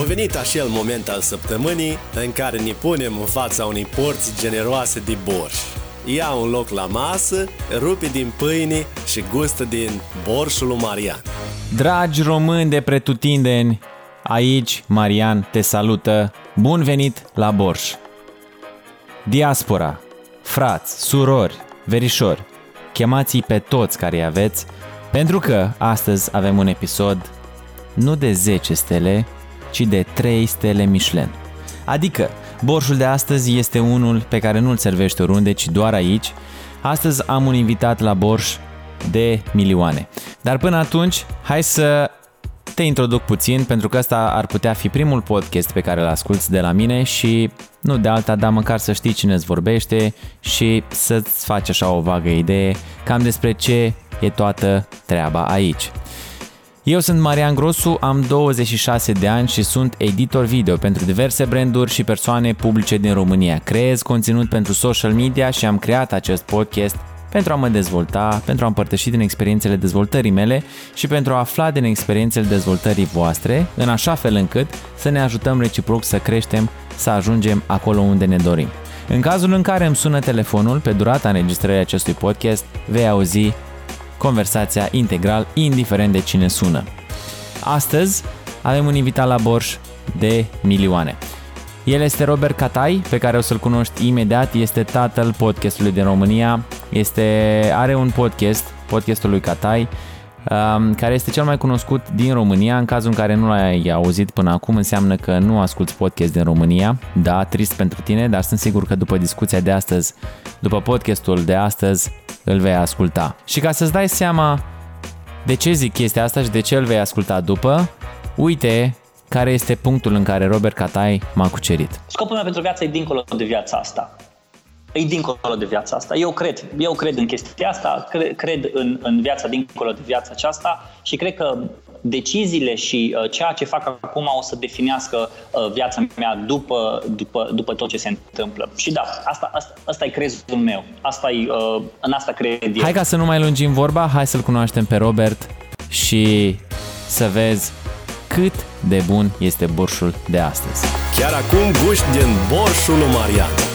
A venit acel moment al săptămânii în care ne punem în fața unei porți generoase de borș. Ia un loc la masă, rupe din pâine și gustă din borșul lui Marian. Dragi români de pretutindeni, aici Marian te salută. Bun venit la Borș! Diaspora, frați, surori, verișori, chemați pe toți care îi aveți, pentru că astăzi avem un episod nu de 10 stele, ci de 3 stele Michelin. Adică, borșul de astăzi este unul pe care nu-l servește oriunde, ci doar aici. Astăzi am un invitat la borș de milioane. Dar până atunci, hai să te introduc puțin, pentru că ăsta ar putea fi primul podcast pe care îl asculti de la mine și nu de alta, dar măcar să știi cine îți vorbește și să-ți faci așa o vagă idee cam despre ce e toată treaba aici. Eu sunt Marian Grosu, am 26 de ani și sunt editor video pentru diverse branduri și persoane publice din România. Creez conținut pentru social media și am creat acest podcast pentru a mă dezvolta, pentru a împărtăși din experiențele dezvoltării mele și pentru a afla din experiențele dezvoltării voastre, în așa fel încât să ne ajutăm reciproc să creștem, să ajungem acolo unde ne dorim. În cazul în care îmi sună telefonul, pe durata înregistrării acestui podcast, vei auzi conversația integral, indiferent de cine sună. Astăzi avem un invitat la Borș de milioane. El este Robert Catai, pe care o să-l cunoști imediat, este tatăl podcastului din România, este, are un podcast, podcastul lui Catai, um, care este cel mai cunoscut din România. În cazul în care nu l-ai auzit până acum, înseamnă că nu asculti podcast din România. Da, trist pentru tine, dar sunt sigur că după discuția de astăzi, după podcastul de astăzi, îl vei asculta. Și ca să-ți dai seama de ce zic chestia asta și de ce îl vei asculta după, uite care este punctul în care Robert Catai m-a cucerit. Scopul meu pentru viață e dincolo de viața asta. E dincolo de viața asta. Eu cred, eu cred în chestia asta, cred, cred în, în viața dincolo de viața aceasta și cred că deciziile și uh, ceea ce fac acum o să definească uh, viața mea după, după, după tot ce se întâmplă. Și da, asta, asta, asta e crezul meu. Asta e, uh, în asta cred eu. Hai ca să nu mai lungim vorba, hai să-l cunoaștem pe Robert și să vezi cât de bun este borșul de astăzi. Chiar acum guști din borșul lui Marian.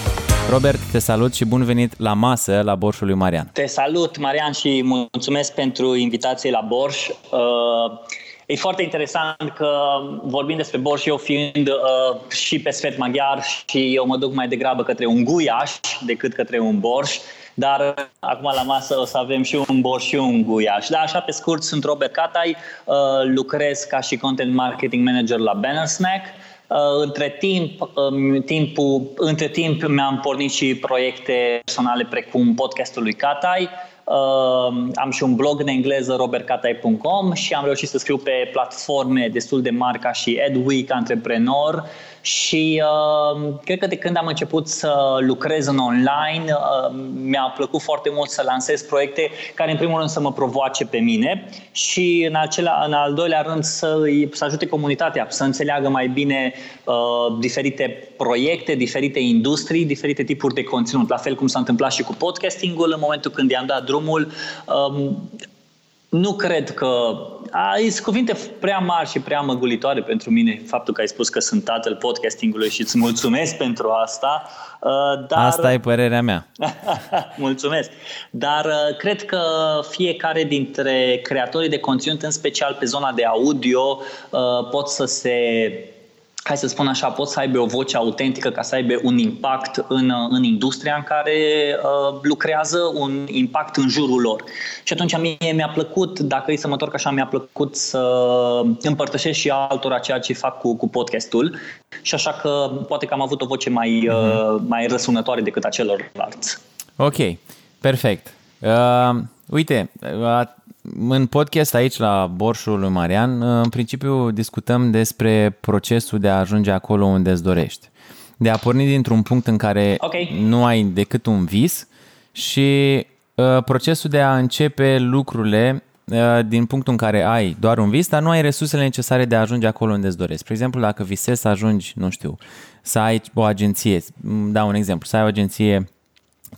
Robert, te salut și bun venit la masă la Borșul lui Marian. Te salut, Marian, și mulțumesc pentru invitație la Borș. Uh, e foarte interesant că vorbim despre Borș, eu fiind uh, și pe sfert maghiar și eu mă duc mai degrabă către un guiaș decât către un borș. Dar acum la masă o să avem și un borș și un guiaș. Da, așa pe scurt, sunt Robert Catai, uh, lucrez ca și content marketing manager la Banner Snack. Uh, între timp, um, timpul, între timp mi-am pornit și proiecte personale precum podcastul lui Catai, Uh, am și un blog în engleză, robertcatai.com și am reușit să scriu pe platforme destul de mari ca și Adweek, Antreprenor și uh, cred că de când am început să lucrez în online, uh, mi-a plăcut foarte mult să lansez proiecte care, în primul rând, să mă provoace pe mine și, în, acela, în al doilea rând, să, să ajute comunitatea să înțeleagă mai bine uh, diferite proiecte, diferite industrii, diferite tipuri de conținut. La fel cum s-a întâmplat și cu podcastingul, în momentul când i-am dat drumul, uh, nu cred că... Ai cuvinte prea mari și prea măgulitoare pentru mine, faptul că ai spus că sunt tatăl podcastingului și îți mulțumesc pentru asta. Uh, dar... Asta e părerea mea. mulțumesc. Dar uh, cred că fiecare dintre creatorii de conținut, în special pe zona de audio, uh, pot să se hai să spun așa, pot să aibă o voce autentică ca să aibă un impact în, în industria în care uh, lucrează, un impact în jurul lor. Și atunci mie mi-a plăcut, dacă e să mă întorc așa, mi-a plăcut să împărtășesc și altora ceea ce fac cu, cu podcastul și așa că poate că am avut o voce mai, uh-huh. uh, mai răsunătoare decât a celorlalți. Ok, perfect. Uh, uite, uh, în podcast aici la Borșul lui Marian, în principiu discutăm despre procesul de a ajunge acolo unde îți dorești. De a porni dintr-un punct în care okay. nu ai decât un vis și uh, procesul de a începe lucrurile uh, din punctul în care ai doar un vis, dar nu ai resursele necesare de a ajunge acolo unde îți dorești. Spre exemplu, dacă visezi să ajungi, nu știu, să ai o agenție, dau un exemplu, să ai o agenție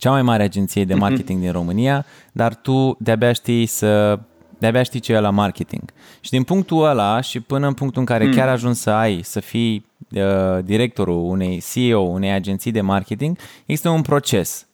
cea mai mare agenție de mhm. marketing uh-huh. din România, dar tu de-abia știi să de-abia știi ce e la marketing. Și din punctul ăla și până în punctul în care mm. chiar ajungi să ai, să fii uh, directorul unei CEO, unei agenții de marketing, există un proces.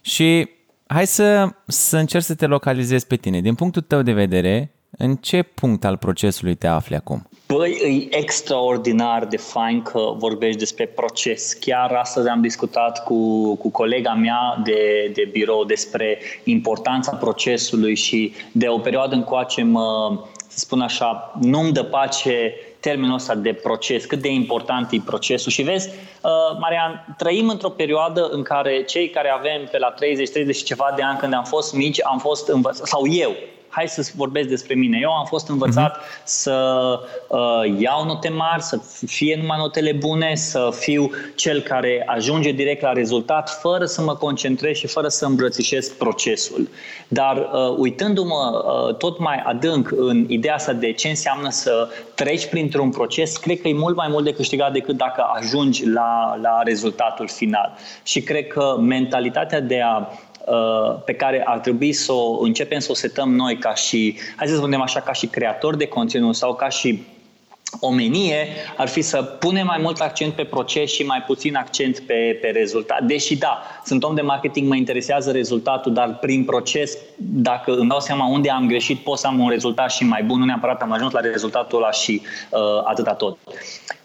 Și hai să, să încerc să te localizezi pe tine. Din punctul tău de vedere, în ce punct al procesului te afli acum? Băi, e extraordinar de fain că vorbești despre proces. Chiar astăzi am discutat cu, cu colega mea de, de birou despre importanța procesului și de o perioadă încoace mă, să spun așa, nu-mi dă pace termenul ăsta de proces, cât de important e procesul. Și vezi, uh, Marian, trăim într-o perioadă în care cei care avem pe la 30-30 și ceva de ani când am fost mici, am fost învățați, sau eu, hai să vorbesc despre mine. Eu am fost învățat uh-huh. să uh, iau note mari, să fie numai notele bune, să fiu cel care ajunge direct la rezultat, fără să mă concentrez și fără să îmbrățișez procesul. Dar uh, uitându-mă uh, tot mai adânc în ideea asta de ce înseamnă să treci printr-un proces, cred că e mult mai mult de câștigat decât dacă ajungi la, la rezultatul final. Și cred că mentalitatea de a Uh, pe care ar trebui să o începem să o setăm noi ca și, hai să spunem așa, ca și creator de conținut sau ca și omenie ar fi să punem mai mult accent pe proces și mai puțin accent pe, pe rezultat. Deși da, sunt om de marketing, mă interesează rezultatul, dar prin proces, dacă îmi dau seama unde am greșit, pot să am un rezultat și mai bun, nu neapărat am ajuns la rezultatul ăla și uh, atâta tot.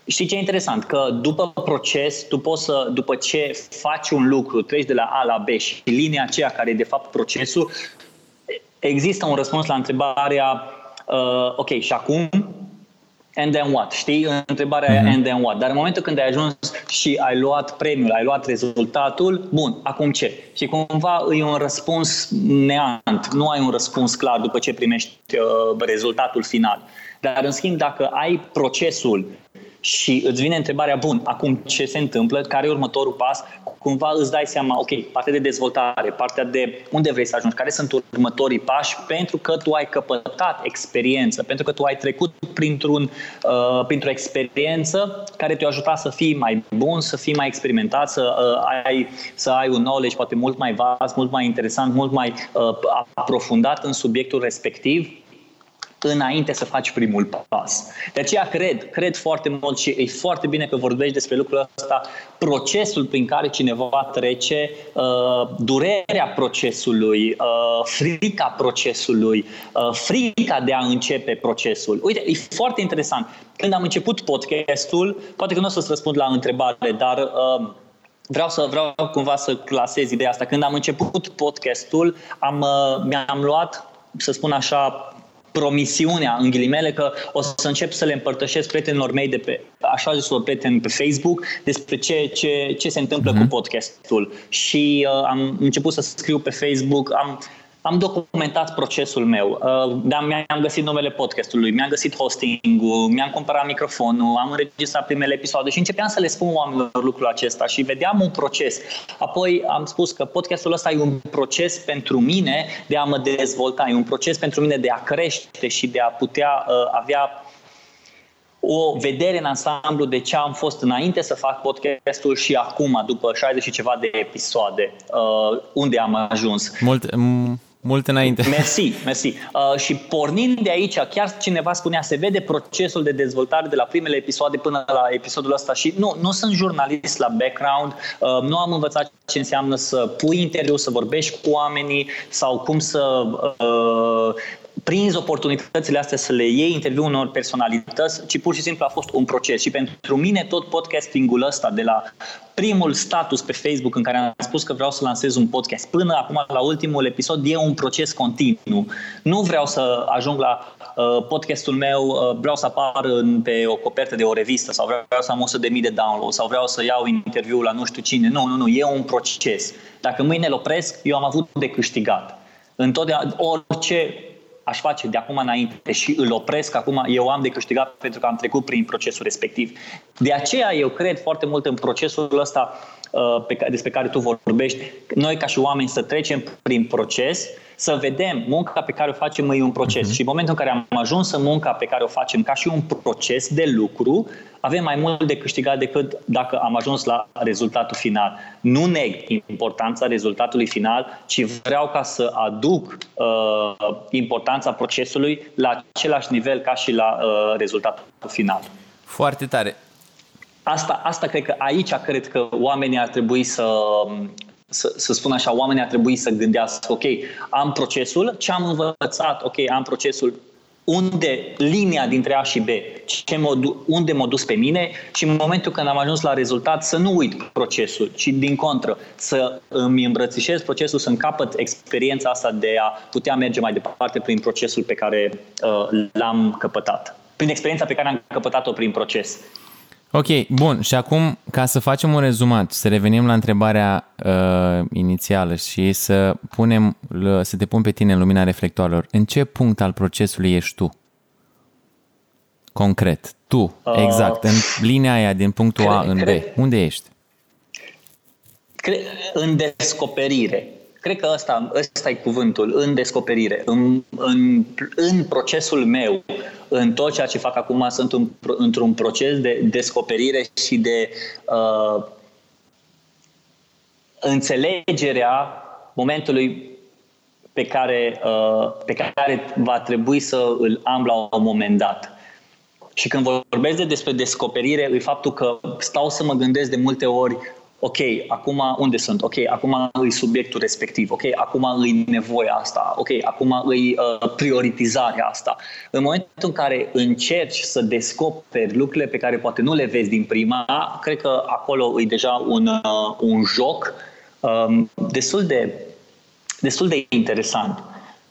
Știi ce e interesant? Că după proces, tu poți să, după ce faci un lucru, treci de la A la B și linia aceea care e de fapt procesul, există un răspuns la întrebarea uh, ok, și acum and then what? Știi? Întrebarea uh-huh. and then what? Dar în momentul când ai ajuns și ai luat premiul, ai luat rezultatul, bun, acum ce? Și cumva e un răspuns neant, nu ai un răspuns clar după ce primești uh, rezultatul final. Dar în schimb, dacă ai procesul și îți vine întrebarea, bun, acum ce se întâmplă, care e următorul pas, cumva îți dai seama, ok, partea de dezvoltare, partea de unde vrei să ajungi, care sunt următorii pași, pentru că tu ai căpătat experiență, pentru că tu ai trecut printr-un, uh, printr-o experiență care te-a ajutat să fii mai bun, să fii mai experimentat, să, uh, ai, să ai un knowledge poate mult mai vast, mult mai interesant, mult mai uh, aprofundat în subiectul respectiv înainte să faci primul pas. De aceea cred, cred foarte mult și e foarte bine că vorbești despre lucrul ăsta, procesul prin care cineva trece, uh, durerea procesului, uh, frica procesului, uh, frica de a începe procesul. Uite, e foarte interesant. Când am început podcastul, poate că nu o să-ți răspund la întrebare, dar vreau să vreau cumva să clasez ideea asta. Când am început podcastul, am, mi-am luat, să spun așa, promisiunea, în ghilimele, că o să încep să le împărtășesc prietenilor mei de pe, așa zisul prieteni pe Facebook, despre ce, ce, ce se întâmplă uh-huh. cu podcastul. Și uh, am început să scriu pe Facebook, am am documentat procesul meu, uh, dar mi-am găsit numele podcastului, mi-am găsit hosting-ul, mi-am cumpărat microfonul, am înregistrat primele episoade și începeam să le spun oamenilor lucrul acesta și vedeam un proces. Apoi am spus că podcastul ăsta e un proces pentru mine de a mă dezvolta, e un proces pentru mine de a crește și de a putea uh, avea o vedere în ansamblu de ce am fost înainte să fac podcastul și acum, după 60 și ceva de episoade, uh, unde am ajuns. Mult, mult înainte. Mersi, mersi. Uh, și pornind de aici, chiar cineva spunea, se vede procesul de dezvoltare de la primele episoade până la episodul ăsta și nu, nu sunt jurnalist la background, uh, nu am învățat ce înseamnă să pui interviu, să vorbești cu oamenii sau cum să uh, prinzi oportunitățile astea să le iei interviu unor personalități, ci pur și simplu a fost un proces. Și pentru mine tot podcastingul ăsta de la primul status pe Facebook în care am spus că vreau să lansez un podcast până acum la ultimul episod e un proces continuu. Nu vreau să ajung la uh, podcastul meu, uh, vreau să apar în, pe o copertă de o revistă sau vreau să am 100.000 de download sau vreau să iau interviul la nu știu cine. Nu, nu, nu, e un proces. Dacă mâine îl opresc, eu am avut de câștigat. Întotdeauna, orice aș face de acum înainte și îl opresc acum, eu am de câștigat pentru că am trecut prin procesul respectiv. De aceea eu cred foarte mult în procesul ăsta uh, pe, despre care tu vorbești, noi ca și oameni să trecem prin proces, să vedem munca pe care o facem e un proces. Uh-huh. Și în momentul în care am ajuns în munca pe care o facem ca și un proces de lucru, avem mai mult de câștigat decât dacă am ajuns la rezultatul final. Nu neg importanța rezultatului final, ci vreau ca să aduc uh, importanța procesului la același nivel ca și la uh, rezultatul final. Foarte tare. Asta, asta cred că aici cred că oamenii ar trebui să, să, să spun așa, oamenii ar trebui să gândească, ok, am procesul, ce am învățat, ok, am procesul, unde linia dintre A și B, ce mă, unde m-a dus pe mine și în momentul când am ajuns la rezultat să nu uit procesul, ci din contră să îmi îmbrățișez procesul, să încapăt experiența asta de a putea merge mai departe prin procesul pe care uh, l-am căpătat, prin experiența pe care am căpătat-o prin proces. Ok, bun. Și acum, ca să facem un rezumat, să revenim la întrebarea uh, inițială și să punem, să te pun pe tine în lumina reflectoarelor. În ce punct al procesului ești tu? Concret. Tu, uh, exact. În linia aia din punctul cre, A în cre, B. Unde ești? Cre, în descoperire. Cred că ăsta, ăsta e cuvântul, în descoperire. În, în, în procesul meu, în tot ceea ce fac acum, sunt un, într-un proces de descoperire și de uh, înțelegerea momentului pe care, uh, pe care va trebui să îl am la un moment dat. Și când vorbesc de despre descoperire, e faptul că stau să mă gândesc de multe ori ok, acum unde sunt? Ok, acum îi subiectul respectiv. Ok, acum îi nevoia asta. Ok, acum îi uh, prioritizarea asta. În momentul în care încerci să descoperi lucrurile pe care poate nu le vezi din prima, cred că acolo e deja un, uh, un joc um, destul de destul de interesant.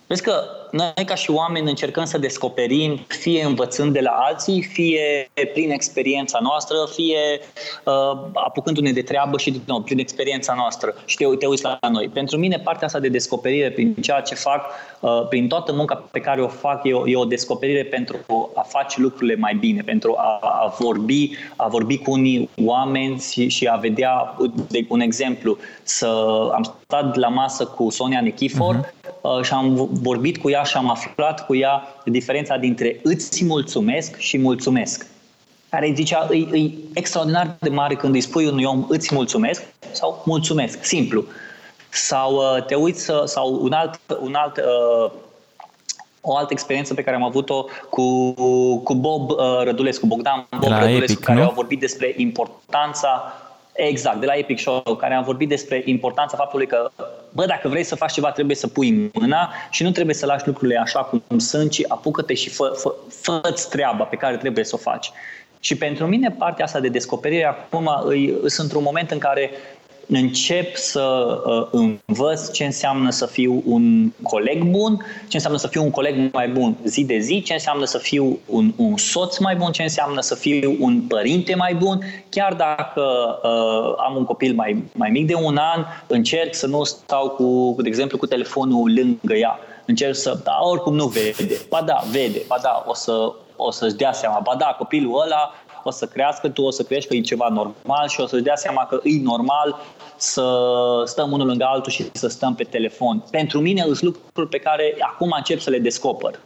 Vezi că noi ca și oameni încercăm să descoperim, fie învățând de la alții, fie prin experiența noastră, fie uh, apucându-ne de treabă și nou, prin experiența noastră și te, te uiți la noi. Pentru mine partea asta de descoperire prin ceea ce fac, uh, prin toată munca pe care o fac, e o, e o descoperire pentru a face lucrurile mai bine, pentru a, a vorbi, a vorbi cu unii oameni și, și a vedea, de un exemplu, să am stat la masă cu Sonia Nechifor uh-huh. Și am vorbit cu ea și am aflat cu ea diferența dintre îți mulțumesc și mulțumesc. Care îi zicea, e, e extraordinar de mare când îi spui unui om îți mulțumesc sau mulțumesc, simplu. Sau uh, te uiți, sau un alt, un alt uh, o altă experiență pe care am avut-o cu, cu Bob uh, Rădulescu, Bogdan Bob La Rădulescu, Epic, care nu? au vorbit despre importanța Exact, de la Epic Show, care am vorbit despre importanța faptului că, bă, dacă vrei să faci ceva, trebuie să pui mâna și nu trebuie să lași lucrurile așa cum sunt, ci apucă-te și fă, fă, fă treaba pe care trebuie să o faci. Și pentru mine partea asta de descoperire acum îi, sunt într-un moment în care încep să uh, învăț ce înseamnă să fiu un coleg bun, ce înseamnă să fiu un coleg mai bun zi de zi, ce înseamnă să fiu un, un soț mai bun, ce înseamnă să fiu un părinte mai bun. Chiar dacă uh, am un copil mai, mai mic de un an, încerc să nu stau cu, de exemplu, cu telefonul lângă ea. Încerc să, da, oricum nu vede. Ba da, vede, ba da, o, să, o să-și dea seama. Ba da, copilul ăla o să crească, tu o să crești că e ceva normal și o să-și dea seama că e normal să stăm unul lângă altul și să stăm pe telefon. Pentru mine sunt lucruri pe care acum încep să le descoper.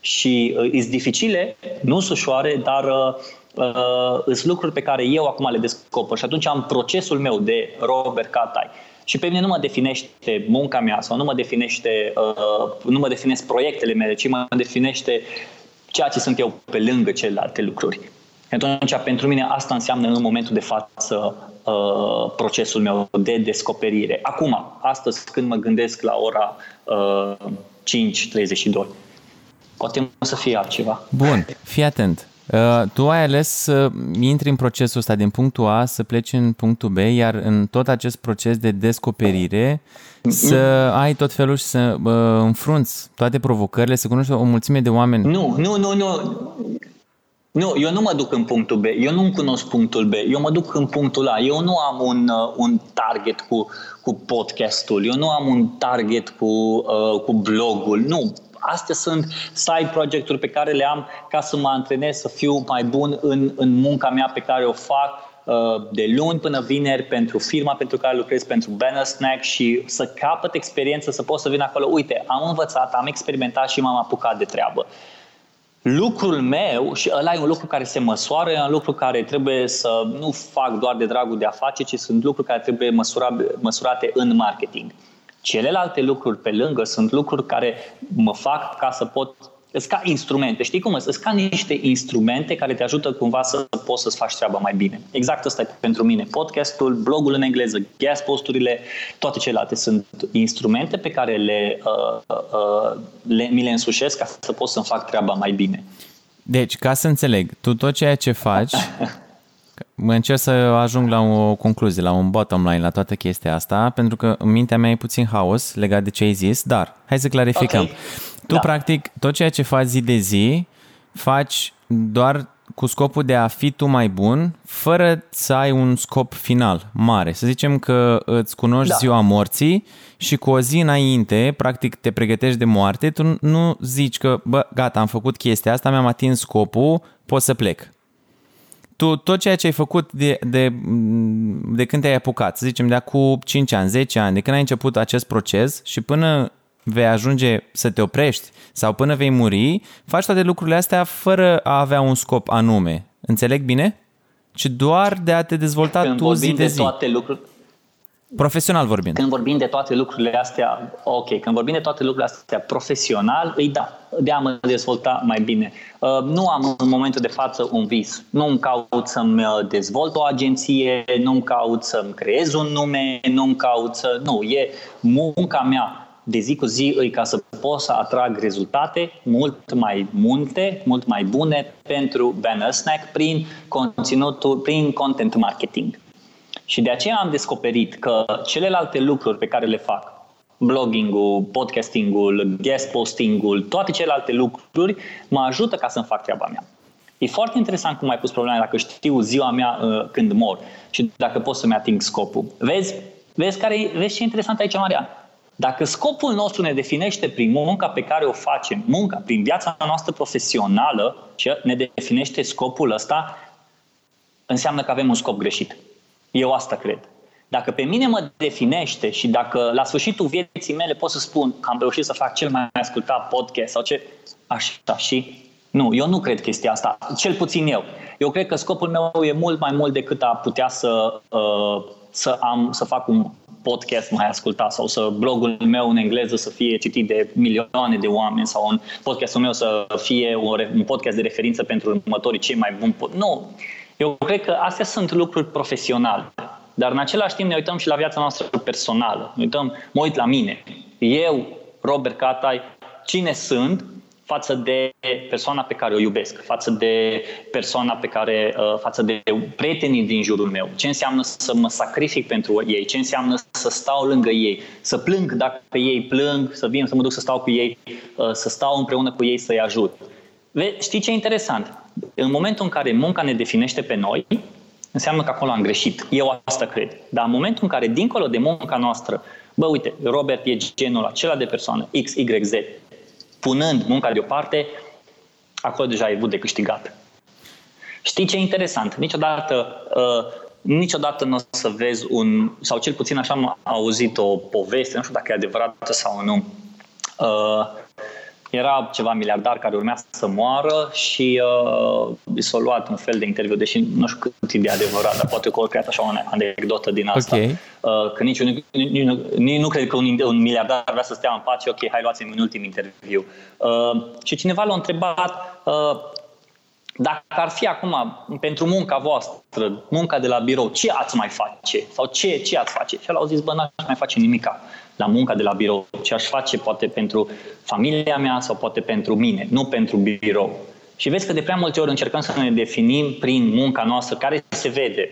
Și uh, sunt dificile, nu sunt ușoare, dar uh, sunt lucruri pe care eu acum le descoper. Și atunci am procesul meu de Robert Catai. Și pe mine nu mă definește munca mea sau nu mă definește, uh, nu mă definesc proiectele mele, ci mă definește ceea ce sunt eu pe lângă celelalte lucruri. Atunci, pentru mine, asta înseamnă în momentul de față uh, procesul meu de descoperire. Acum, astăzi, când mă gândesc la ora uh, 5.32, poate să fie altceva. Bun, fii atent. Uh, tu ai ales să intri în procesul ăsta din punctul A să pleci în punctul B, iar în tot acest proces de descoperire să ai tot felul și să uh, înfrunți toate provocările, să cunoști o mulțime de oameni. Nu, nu, nu, nu. Nu, eu nu mă duc în punctul B, eu nu cunosc punctul B, eu mă duc în punctul A. Eu nu am un, uh, un target cu, cu podcastul, eu nu am un target cu, uh, cu blogul, nu. Astea sunt side project-uri pe care le am ca să mă antrenez să fiu mai bun în, în munca mea pe care o fac de luni până vineri pentru firma pentru care lucrez, pentru Banner Snack și să capăt experiență, să pot să vin acolo. Uite, am învățat, am experimentat și m-am apucat de treabă lucrul meu, și ăla e un lucru care se măsoară, e un lucru care trebuie să nu fac doar de dragul de a face, ci sunt lucruri care trebuie măsura, măsurate în marketing. Celelalte lucruri pe lângă sunt lucruri care mă fac ca să pot Îți ca instrumente, știi cum Îți ca niște instrumente care te ajută cumva să poți să-ți faci treaba mai bine. Exact asta e pentru mine. Podcastul, blogul în engleză, guest posturile, toate celelalte sunt instrumente pe care le, uh, uh, le, mi le însușesc ca să pot să-mi fac treaba mai bine. Deci, ca să înțeleg, tu tot ceea ce faci Mă încerc să ajung la o concluzie, la un bottom line la toată chestia asta, pentru că în mintea mea e puțin haos legat de ce ai zis, dar hai să clarificăm. Okay. Tu, da. practic, tot ceea ce faci zi de zi, faci doar cu scopul de a fi tu mai bun, fără să ai un scop final mare. Să zicem că îți cunoști da. ziua morții și cu o zi înainte, practic te pregătești de moarte, tu nu zici că, bă, gata, am făcut chestia asta, mi-am atins scopul, pot să plec tu tot ceea ce ai făcut de, de, de când te-ai apucat, să zicem de acum 5 ani, 10 ani, de când ai început acest proces și până vei ajunge să te oprești sau până vei muri, faci toate lucrurile astea fără a avea un scop anume. Înțeleg bine? Ci doar de a te dezvolta Când tu zi de, de zi. Toate lucruri, Profesional vorbind. Când vorbim de toate lucrurile astea, ok, când vorbim de toate lucrurile astea profesional, îi da, de a mă dezvolta mai bine. Uh, nu am în momentul de față un vis. Nu îmi caut să-mi uh, dezvolt o agenție, nu îmi caut să-mi creez un nume, nu îmi caut să... Nu, e munca mea de zi cu zi îi ca să pot să atrag rezultate mult mai multe, mult mai bune pentru Banner Snack prin conținutul, prin content marketing. Și de aceea am descoperit că celelalte lucruri pe care le fac, blogging-ul, podcasting-ul, guest posting-ul, toate celelalte lucruri mă ajută ca să-mi fac treaba mea. E foarte interesant cum ai pus problema dacă știu ziua mea uh, când mor și dacă pot să-mi ating scopul. Vezi, vezi, care, vezi ce e interesant aici, Maria? Dacă scopul nostru ne definește prin munca pe care o facem, munca, prin viața noastră profesională, ce ne definește scopul ăsta, înseamnă că avem un scop greșit. Eu asta cred. Dacă pe mine mă definește și dacă la sfârșitul vieții mele pot să spun că am reușit să fac cel mai ascultat podcast sau ce, așa și nu, eu nu cred chestia asta, cel puțin eu. Eu cred că scopul meu e mult mai mult decât a putea să, uh, să, am, să fac un podcast mai ascultat sau să blogul meu în engleză să fie citit de milioane de oameni sau un podcastul meu să fie un, podcast de referință pentru următorii cei mai buni. Nu, eu cred că astea sunt lucruri profesionale. Dar în același timp ne uităm și la viața noastră personală. Ne uităm, mă uit la mine. Eu, Robert Catai, cine sunt față de persoana pe care o iubesc, față de persoana pe care, uh, față de prietenii din jurul meu, ce înseamnă să mă sacrific pentru ei, ce înseamnă să stau lângă ei, să plâng dacă ei plâng, să vin să mă duc să stau cu ei, uh, să stau împreună cu ei să-i ajut. Știi ce e interesant? În momentul în care munca ne definește pe noi, înseamnă că acolo am greșit. Eu asta cred. Dar în momentul în care, dincolo de munca noastră, bă, uite, Robert e genul acela de persoană, X, Y, Z, punând munca deoparte, acolo deja ai avut de câștigat. Știi ce e interesant? Niciodată, uh, niciodată nu o să vezi un, sau cel puțin așa am auzit o poveste, nu știu dacă e adevărată sau nu, uh, era ceva miliardar care urmea să moară și uh, i s-a luat un fel de interviu, deși nu știu cât e de adevărat, dar poate că o creat așa o anecdotă din asta. Okay. Uh, că nici, nici, nici, nici nu cred că un, un miliardar vrea să stea în pace, ok, hai luați-mi un ultim interviu. Uh, și cineva l-a întrebat uh, dacă ar fi acum pentru munca voastră, munca de la birou, ce ați mai face? Sau ce, ce ați face? Și el au zis, bă, n-aș mai face nimica la munca de la birou, ce aș face poate pentru familia mea sau poate pentru mine, nu pentru birou. Și vezi că de prea multe ori încercăm să ne definim prin munca noastră, care se vede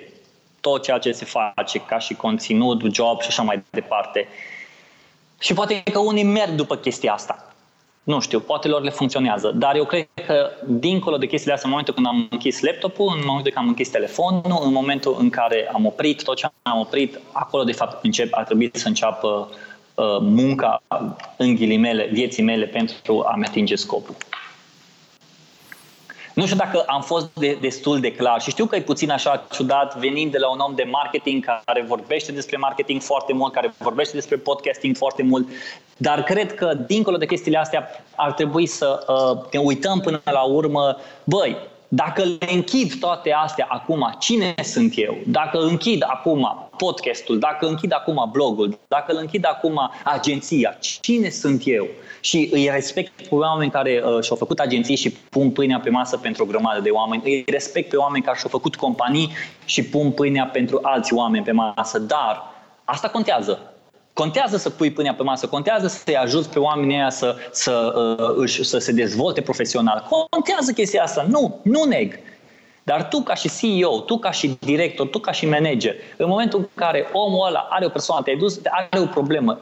tot ceea ce se face, ca și conținut, job și așa mai departe. Și poate că unii merg după chestia asta. Nu știu, poate lor le funcționează, dar eu cred că dincolo de chestiile astea, în momentul când am închis laptopul, în momentul când am închis telefonul, în momentul în care am oprit tot ce am oprit, acolo de fapt încep, ar trebui să înceapă Uh, munca, în ghilimele, vieții mele pentru a-mi atinge scopul. Nu știu dacă am fost de, destul de clar și știu că e puțin așa ciudat venind de la un om de marketing care vorbește despre marketing foarte mult, care vorbește despre podcasting foarte mult, dar cred că dincolo de chestiile astea ar trebui să uh, ne uităm până la urmă, băi, dacă le închid toate astea acum, cine sunt eu? Dacă închid acum podcastul, dacă închid acum blogul, dacă îl închid acum agenția, cine sunt eu? Și îi respect pe oameni care uh, și-au făcut agenții și pun pâinea pe masă pentru o grămadă de oameni. Îi respect pe oameni care și-au făcut companii și pun pâinea pentru alți oameni pe masă. Dar asta contează. Contează să pui pâinea pe masă, contează să-i ajuți pe oamenii ăia să, să, uh, își, să se dezvolte profesional. Contează chestia asta. Nu, nu neg. Dar tu ca și CEO, tu ca și director, tu ca și manager, în momentul în care omul ăla are o persoană, te-ai dus, are o problemă,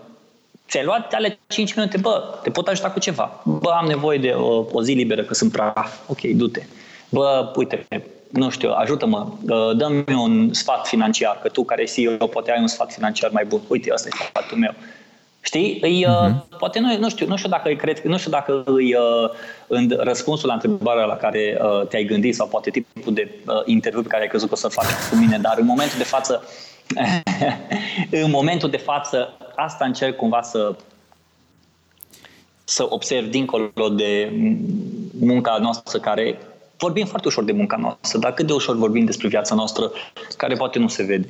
ți-ai luat ale 5 minute, bă, te pot ajuta cu ceva. Bă, am nevoie de o, o zi liberă, că sunt praf. Ok, du-te. Bă, uite, nu știu, ajută-mă, dă-mi un sfat financiar, că tu care ești CEO poate ai un sfat financiar mai bun. Uite, ăsta e sfatul meu. Știi? Îi, uh-huh. Poate nu, nu știu, nu știu dacă îi cred, nu știu dacă îi uh, în răspunsul la întrebarea la care uh, te-ai gândit sau poate tipul de uh, interviu pe care ai crezut că o să faci cu mine, dar în momentul de față în momentul de față asta încerc cumva să să observ dincolo de munca noastră care vorbim foarte ușor de munca noastră, dar cât de ușor vorbim despre viața noastră care poate nu se vede.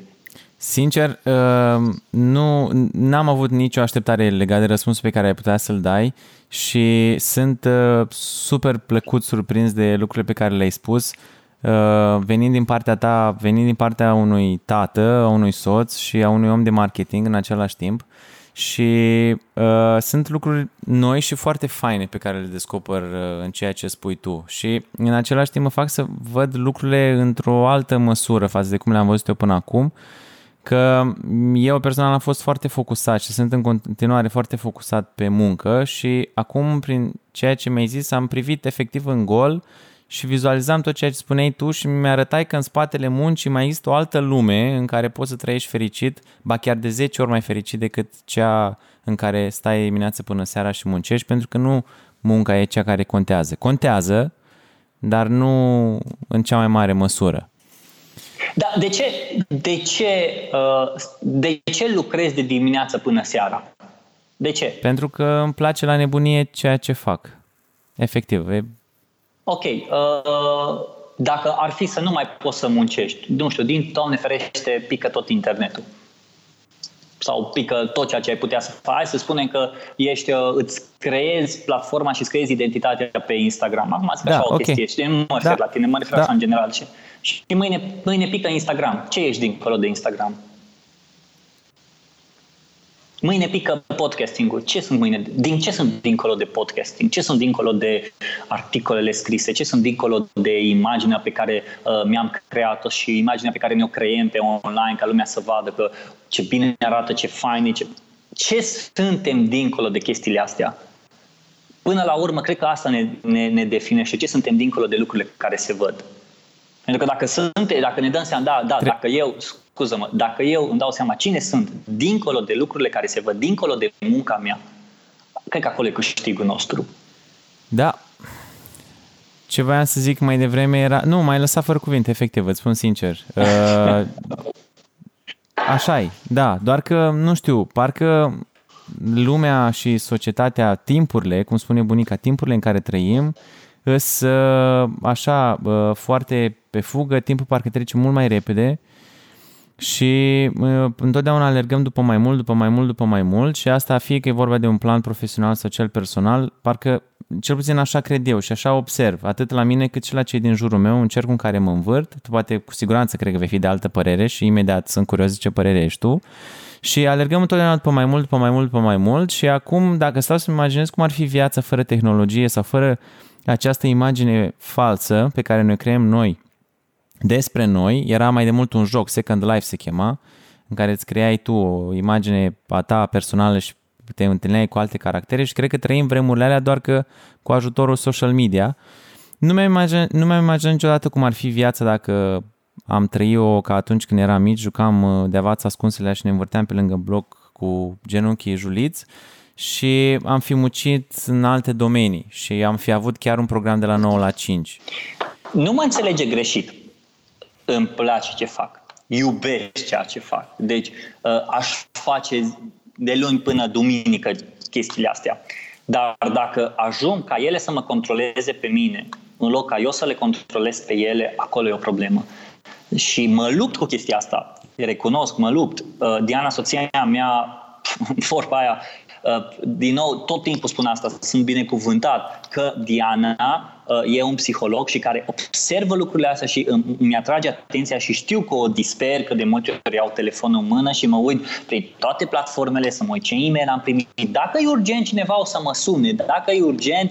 Sincer, uh, nu n-am avut nicio așteptare legată de răspunsul pe care ai putea să-l dai și sunt uh, super plăcut surprins de lucrurile pe care le-ai spus, uh, venind din partea ta, venind din partea unui tată, a unui soț și a unui om de marketing în același timp și uh, sunt lucruri noi și foarte faine pe care le descoper uh, în ceea ce spui tu. Și în același timp mă fac să văd lucrurile într-o altă măsură față de cum le-am văzut eu până acum că eu personal am fost foarte focusat și sunt în continuare foarte focusat pe muncă și acum prin ceea ce mi-ai zis am privit efectiv în gol și vizualizam tot ceea ce spuneai tu și mi-arătai că în spatele muncii mai există o altă lume în care poți să trăiești fericit, ba chiar de 10 ori mai fericit decât cea în care stai dimineața până seara și muncești, pentru că nu munca e cea care contează. Contează, dar nu în cea mai mare măsură. Da, de ce, de ce, uh, de ce lucrezi de dimineață până seara? De ce? Pentru că îmi place la nebunie ceea ce fac. Efectiv. E... Ok. Uh, dacă ar fi să nu mai poți să muncești, nu știu, din Doamne ferește, pică tot internetul sau pică tot ceea ce ai putea să faci. Hai să spunem că ești, uh, îți creezi platforma și îți creezi identitatea pe Instagram. Acum zic da, așa o okay. chestie și nu mă refer da. la tine, mă refer da. așa în general. Și, și mâine, mâine pică Instagram. Ce ești dincolo de Instagram? Mâine pică podcastingul. Ce sunt mâine? Din ce sunt dincolo de podcasting? Ce sunt dincolo de articolele scrise? Ce sunt dincolo de imaginea pe care uh, mi-am creat-o și imaginea pe care ne-o creiem pe online ca lumea să vadă că ce bine arată, ce fain ce... Ce suntem dincolo de chestiile astea? Până la urmă, cred că asta ne, ne, ne definește. Ce suntem dincolo de lucrurile care se văd? Pentru că dacă suntem, dacă ne dăm seama, da, da, dacă eu, scuză-mă, dacă eu îmi dau seama cine sunt, dincolo de lucrurile care se văd, dincolo de munca mea, cred că acolo e câștigul nostru. Da. Ce voiam să zic mai devreme era... Nu, mai lăsat fără cuvinte, efectiv, îți spun sincer. Uh, așa e, da, doar că, nu știu, parcă lumea și societatea, timpurile, cum spune bunica, timpurile în care trăim, îs așa foarte pe fugă, timpul parcă trece mult mai repede și întotdeauna alergăm după mai mult, după mai mult, după mai mult și asta fie că e vorba de un plan profesional sau cel personal, parcă cel puțin așa cred eu și așa observ, atât la mine cât și la cei din jurul meu, un cerc în care mă învârt, tu poate cu siguranță cred că vei fi de altă părere și imediat sunt curios ce părere ești tu. Și alergăm întotdeauna după mai mult, după mai mult, după mai mult și acum dacă stau să-mi imaginez cum ar fi viața fără tehnologie sau fără această imagine falsă pe care ne creăm noi despre noi, era mai de mult un joc, Second Life se chema, în care îți creai tu o imagine a ta personală și te întâlneai cu alte caractere și cred că trăim vremurile alea doar că cu ajutorul social media. Nu mi-am imaginat, nu mi-am imaginat niciodată cum ar fi viața dacă am trăit-o ca atunci când eram mici, jucam uh, de avați ascunselea și ne învârteam pe lângă bloc cu genunchii juliți și am fi mucit în alte domenii și am fi avut chiar un program de la 9 la 5. nu mă înțelege greșit. Îmi place ce fac. Iubesc ceea ce fac. Deci uh, aș face de luni până duminică chestiile astea. Dar dacă ajung ca ele să mă controleze pe mine, în loc ca eu să le controlez pe ele, acolo e o problemă. Și mă lupt cu chestia asta. Recunosc, mă lupt. Uh, Diana, soția mea, vorba aia, Uh, din nou, tot timpul spun asta, sunt binecuvântat că Diana uh, e un psiholog și care observă lucrurile astea și îmi atrage atenția și știu că o disper, că de multe ori iau telefonul în mână și mă uit prin toate platformele să mă uit ce e-mail am primit. Dacă e urgent, cineva o să mă sune. Dacă e urgent,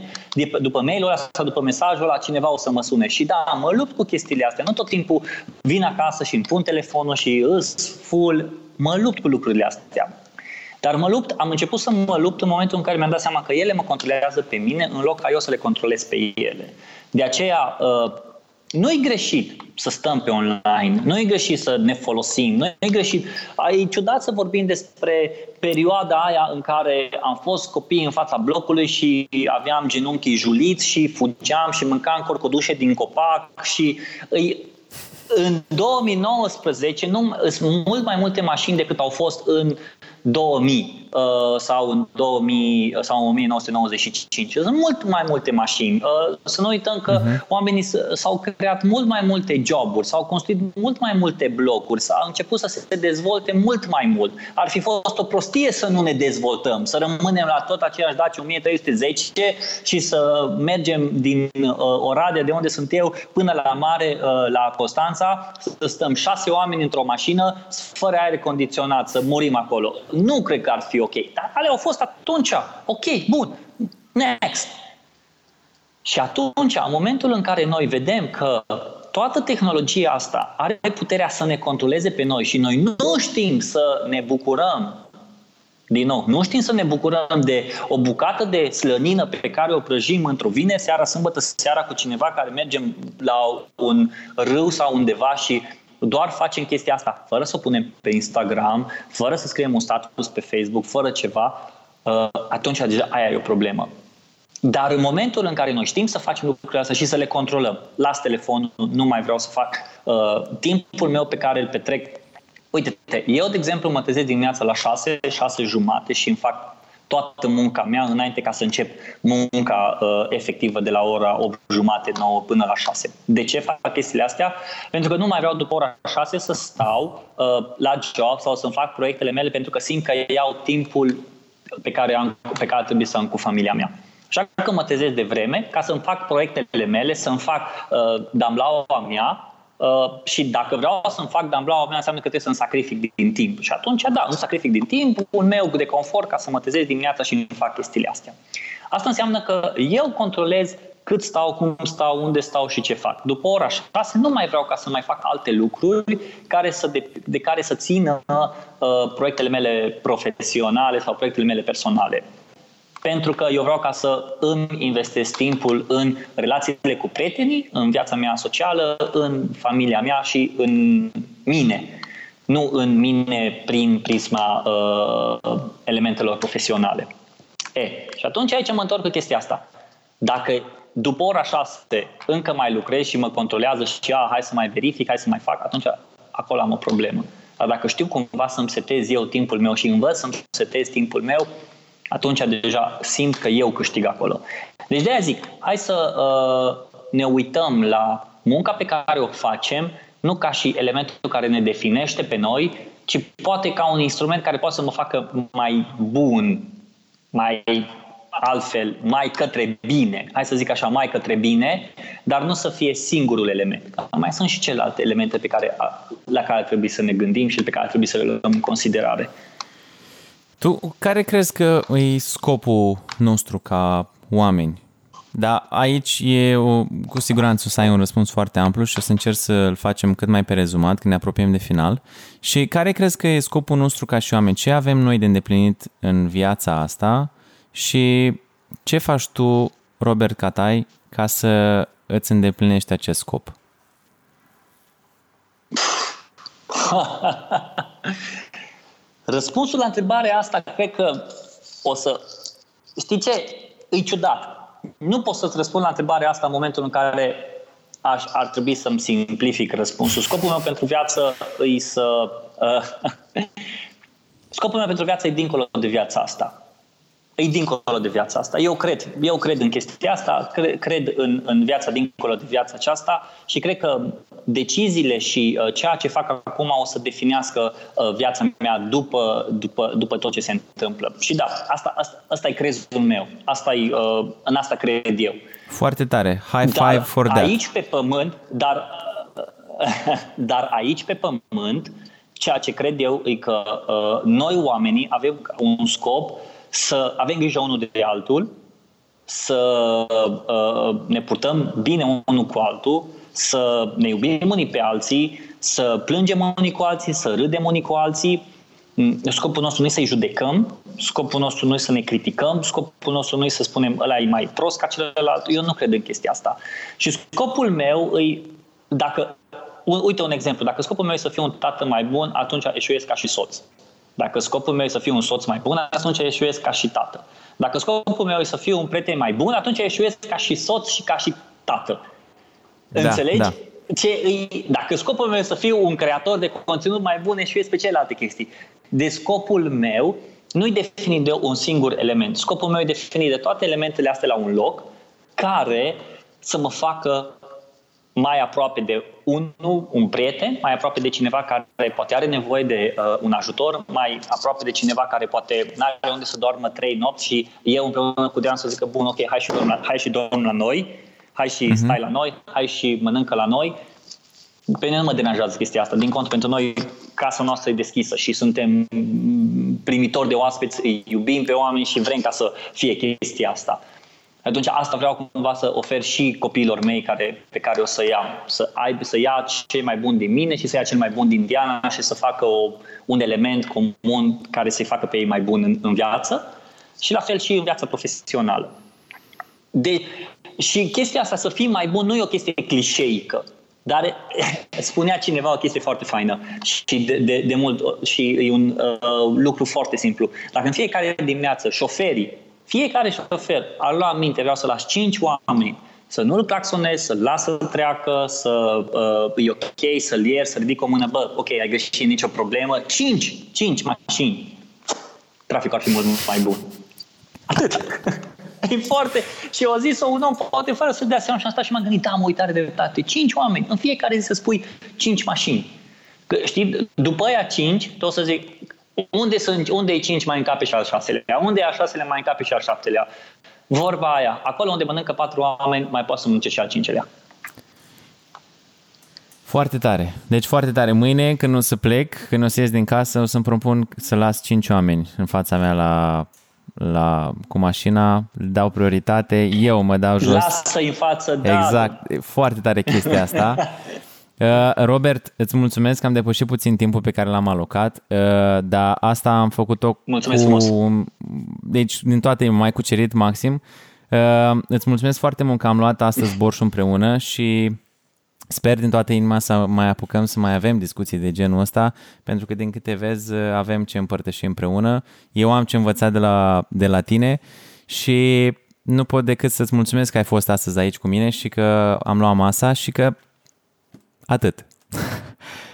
după mail-ul ăla sau după mesajul ăla, cineva o să mă sune. Și da, mă lupt cu chestiile astea. Nu tot timpul vin acasă și îmi pun telefonul și îs full. Mă lupt cu lucrurile astea. Dar mă lupt, am început să mă lupt în momentul în care mi-am dat seama că ele mă controlează pe mine în loc ca eu să le controlez pe ele. De aceea, uh, nu e greșit să stăm pe online, nu e greșit să ne folosim, nu e greșit. E ciudat să vorbim despre perioada aia în care am fost copii în fața blocului și aveam genunchii juliți și fugeam și mâncam corcodușe din copac și îi, în 2019 nu, sunt mult mai multe mașini decât au fost în 2000 uh, sau în 2000 uh, sau în 1995. Sunt mult mai multe mașini. Uh, să nu uităm că uh-huh. oamenii s-au creat mult mai multe joburi, s-au construit mult mai multe blocuri, s-au început să se dezvolte mult mai mult. Ar fi fost o prostie să nu ne dezvoltăm, să rămânem la tot aceeași Dacia 1310 și să mergem din uh, Oradea, de unde sunt eu, până la mare, uh, la Constanța, să stăm șase oameni într-o mașină fără aer condiționat, să murim acolo nu cred că ar fi ok. Dar ale au fost atunci. Ok, bun. Next. Și atunci, în momentul în care noi vedem că toată tehnologia asta are puterea să ne controleze pe noi și noi nu știm să ne bucurăm din nou, nu știm să ne bucurăm de o bucată de slănină pe care o prăjim într-o vine seara, sâmbătă seara cu cineva care mergem la un râu sau undeva și doar facem chestia asta fără să o punem pe Instagram, fără să scriem un status pe Facebook, fără ceva, uh, atunci deja aia e o problemă. Dar în momentul în care noi știm să facem lucrurile astea și să le controlăm, las telefonul, nu mai vreau să fac uh, timpul meu pe care îl petrec. Uite, eu, de exemplu, mă trezesc dimineața la 6, 6 jumate și îmi fac toată munca mea înainte ca să încep munca uh, efectivă de la ora 8 jumate, 9 până la 6. De ce fac chestiile astea? Pentru că nu mai vreau după ora 6 să stau uh, la job sau să-mi fac proiectele mele pentru că simt că iau timpul pe care, am, pe care trebuie să am cu familia mea. Așa că mă trezesc de vreme ca să-mi fac proiectele mele, să-mi fac uh, damlaua mea, Uh, și dacă vreau să-mi fac damblaua mea, înseamnă că trebuie să-mi sacrific din timp. Și atunci, da, nu sacrific din timp, un meu de confort ca să mă trezesc dimineața și îmi fac chestiile astea. Asta înseamnă că eu controlez cât stau, cum stau, unde stau și ce fac. După ora 6 nu mai vreau ca să mai fac alte lucruri care să de, de care să țină uh, proiectele mele profesionale sau proiectele mele personale pentru că eu vreau ca să îmi investesc timpul în relațiile cu prietenii, în viața mea socială, în familia mea și în mine. Nu în mine prin prisma uh, elementelor profesionale. E, și atunci aici mă întorc cu chestia asta. Dacă după ora șase încă mai lucrez și mă controlează și a, hai să mai verific, hai să mai fac, atunci acolo am o problemă. Dar dacă știu cumva să-mi setez eu timpul meu și învăț să-mi setez timpul meu, atunci deja simt că eu câștig acolo. Deci de-aia zic, hai să uh, ne uităm la munca pe care o facem, nu ca și elementul care ne definește pe noi, ci poate ca un instrument care poate să mă facă mai bun, mai altfel, mai către bine, hai să zic așa, mai către bine, dar nu să fie singurul element. Mai sunt și celelalte elemente pe care, la care trebuie să ne gândim și pe care trebuie să le luăm în considerare. Tu care crezi că e scopul nostru ca oameni? Da, aici e o, cu siguranță o să ai un răspuns foarte amplu și o să încerc să-l facem cât mai pe rezumat când ne apropiem de final. Și care crezi că e scopul nostru ca și oameni? Ce avem noi de îndeplinit în viața asta și ce faci tu, Robert Catai, ca să îți îndeplinești acest scop? Răspunsul la întrebarea asta cred că o să... Știi ce? E ciudat. Nu pot să-ți răspund la întrebarea asta în momentul în care aș, ar trebui să-mi simplific răspunsul. Scopul meu pentru viață e să... Uh, scopul meu pentru viață e dincolo de viața asta e dincolo de viața asta. Eu cred, eu cred în chestia asta, cred, cred în, în viața dincolo de viața aceasta și cred că deciziile și uh, ceea ce fac acum o să definească uh, viața mea după, după, după tot ce se întâmplă. Și da, asta, asta, asta e crezul meu, asta e, uh, în asta cred eu. Foarte tare, high five dar for that. aici pe pământ, dar, dar aici pe pământ, ceea ce cred eu e că uh, noi oamenii avem un scop să avem grijă unul de altul, să uh, ne purtăm bine unul cu altul, să ne iubim unii pe alții, să plângem unii cu alții, să râdem unii cu alții. Mm, scopul nostru nu e să-i judecăm, scopul nostru nu e să ne criticăm, scopul nostru nu e să spunem ăla e mai prost ca celălalt. Eu nu cred în chestia asta. Și scopul meu e, dacă, uite un exemplu, dacă scopul meu e să fiu un tată mai bun, atunci eșuiesc ca și soț. Dacă scopul meu e să fiu un soț mai bun, atunci eșuiesc ca și tată. Dacă scopul meu e să fiu un prieten mai bun, atunci eșuiesc ca și soț și ca și tată. Da, Înțelegi? Da. Ce îi, dacă scopul meu e să fiu un creator de conținut mai bun, eșuiesc pe celelalte chestii. De scopul meu nu e definit de un singur element. Scopul meu e definit de toate elementele astea la un loc care să mă facă mai aproape de unul, un prieten, mai aproape de cineva care poate are nevoie de uh, un ajutor, mai aproape de cineva care poate nu are unde să doarmă trei nopți și eu împreună cu Dean să zică, bun, ok, hai și dorm la, hai și dorm la noi, hai și uh-huh. stai la noi, hai și mănâncă la noi. Pe mine nu mă deranjează chestia asta. Din cont, pentru noi casa noastră e deschisă și suntem primitori de oaspeți, îi iubim pe oameni și vrem ca să fie chestia asta. Atunci asta vreau cumva să ofer și copiilor mei care, pe care o să iau. Să, aibă, să ia cei mai buni din mine și să ia cel mai bun din Diana și să facă o, un element comun care să-i facă pe ei mai bun în, în viață și la fel și în viața profesională. De, și chestia asta să fii mai bun nu e o chestie clișeică. Dar spunea cineva o chestie foarte faină și de, de, de mult și e un uh, lucru foarte simplu. Dacă în fiecare dimineață șoferii fiecare șofer ar lua aminte, vreau să las 5 oameni să nu-l claxonez, să-l las să treacă, să uh, e ok, să-l ier, să ridic o mână, bă, ok, ai greșit, nicio problemă. 5, 5 mașini. Traficul ar fi mult mai bun. Atât. E foarte... Și eu zis-o un om, poate fără să dea seama și am stat și m-am gândit, am uitare de dreptate. 5 oameni, în fiecare zi să spui 5 mașini. Că, știi, după aia 5, tu o să zic, unde, sunt, unde e 5 mai încape și al șaselea? Unde e al șaselea mai încape și al șaptelea? Vorba aia, acolo unde mănâncă patru oameni, mai poate să mănânce și al cincelea. Foarte tare. Deci foarte tare. Mâine, când o să plec, când o să ies din casă, o să-mi propun să las 5 oameni în fața mea la, la, cu mașina, dau prioritate, eu mă dau jos. Lasă-i în față, da. Exact. Foarte tare chestia asta. Uh, Robert, îți mulțumesc că am depășit puțin timpul pe care l-am alocat, uh, dar asta am făcut-o mulțumesc cu... Frumos. Deci, din toate, mai cucerit maxim. Uh, îți mulțumesc foarte mult că am luat astăzi borșul împreună și sper din toată inima să mai apucăm să mai avem discuții de genul ăsta, pentru că din câte vezi avem ce împărtăși împreună. Eu am ce învăța de la, de la tine și nu pot decât să-ți mulțumesc că ai fost astăzi aici cu mine și că am luat masa și că Atât.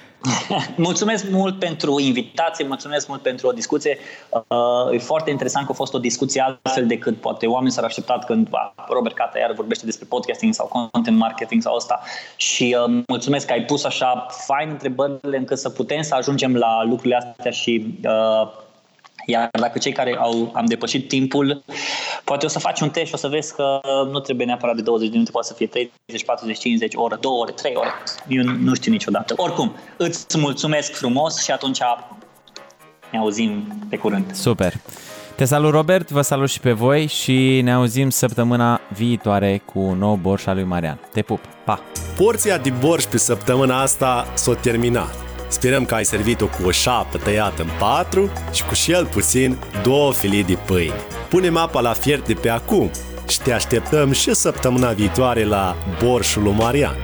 mulțumesc mult pentru invitație, mulțumesc mult pentru o discuție. Uh, e foarte interesant că a fost o discuție altfel decât poate oamenii s-ar așteptat când Robert Cata iar vorbește despre podcasting sau content marketing sau asta și uh, mulțumesc că ai pus așa fain întrebările încât să putem să ajungem la lucrurile astea și uh, iar dacă cei care au, am depășit timpul, poate o să faci un test și o să vezi că nu trebuie neapărat de 20 de minute, poate să fie 30, 40, 50, o oră, 2 ore, 3 ore. Eu nu știu niciodată. Oricum, îți mulțumesc frumos și atunci ne auzim pe curând. Super! Te salut, Robert, vă salut și pe voi și ne auzim săptămâna viitoare cu un nou borș al lui Marian. Te pup! Pa! Porția de borș pe săptămâna asta s-a terminat. Sperăm că ai servit-o cu o șapă tăiată în patru și cu cel puțin două filii de pâine. Punem apa la fiert de pe acum și te așteptăm și săptămâna viitoare la Borșul lui Marian.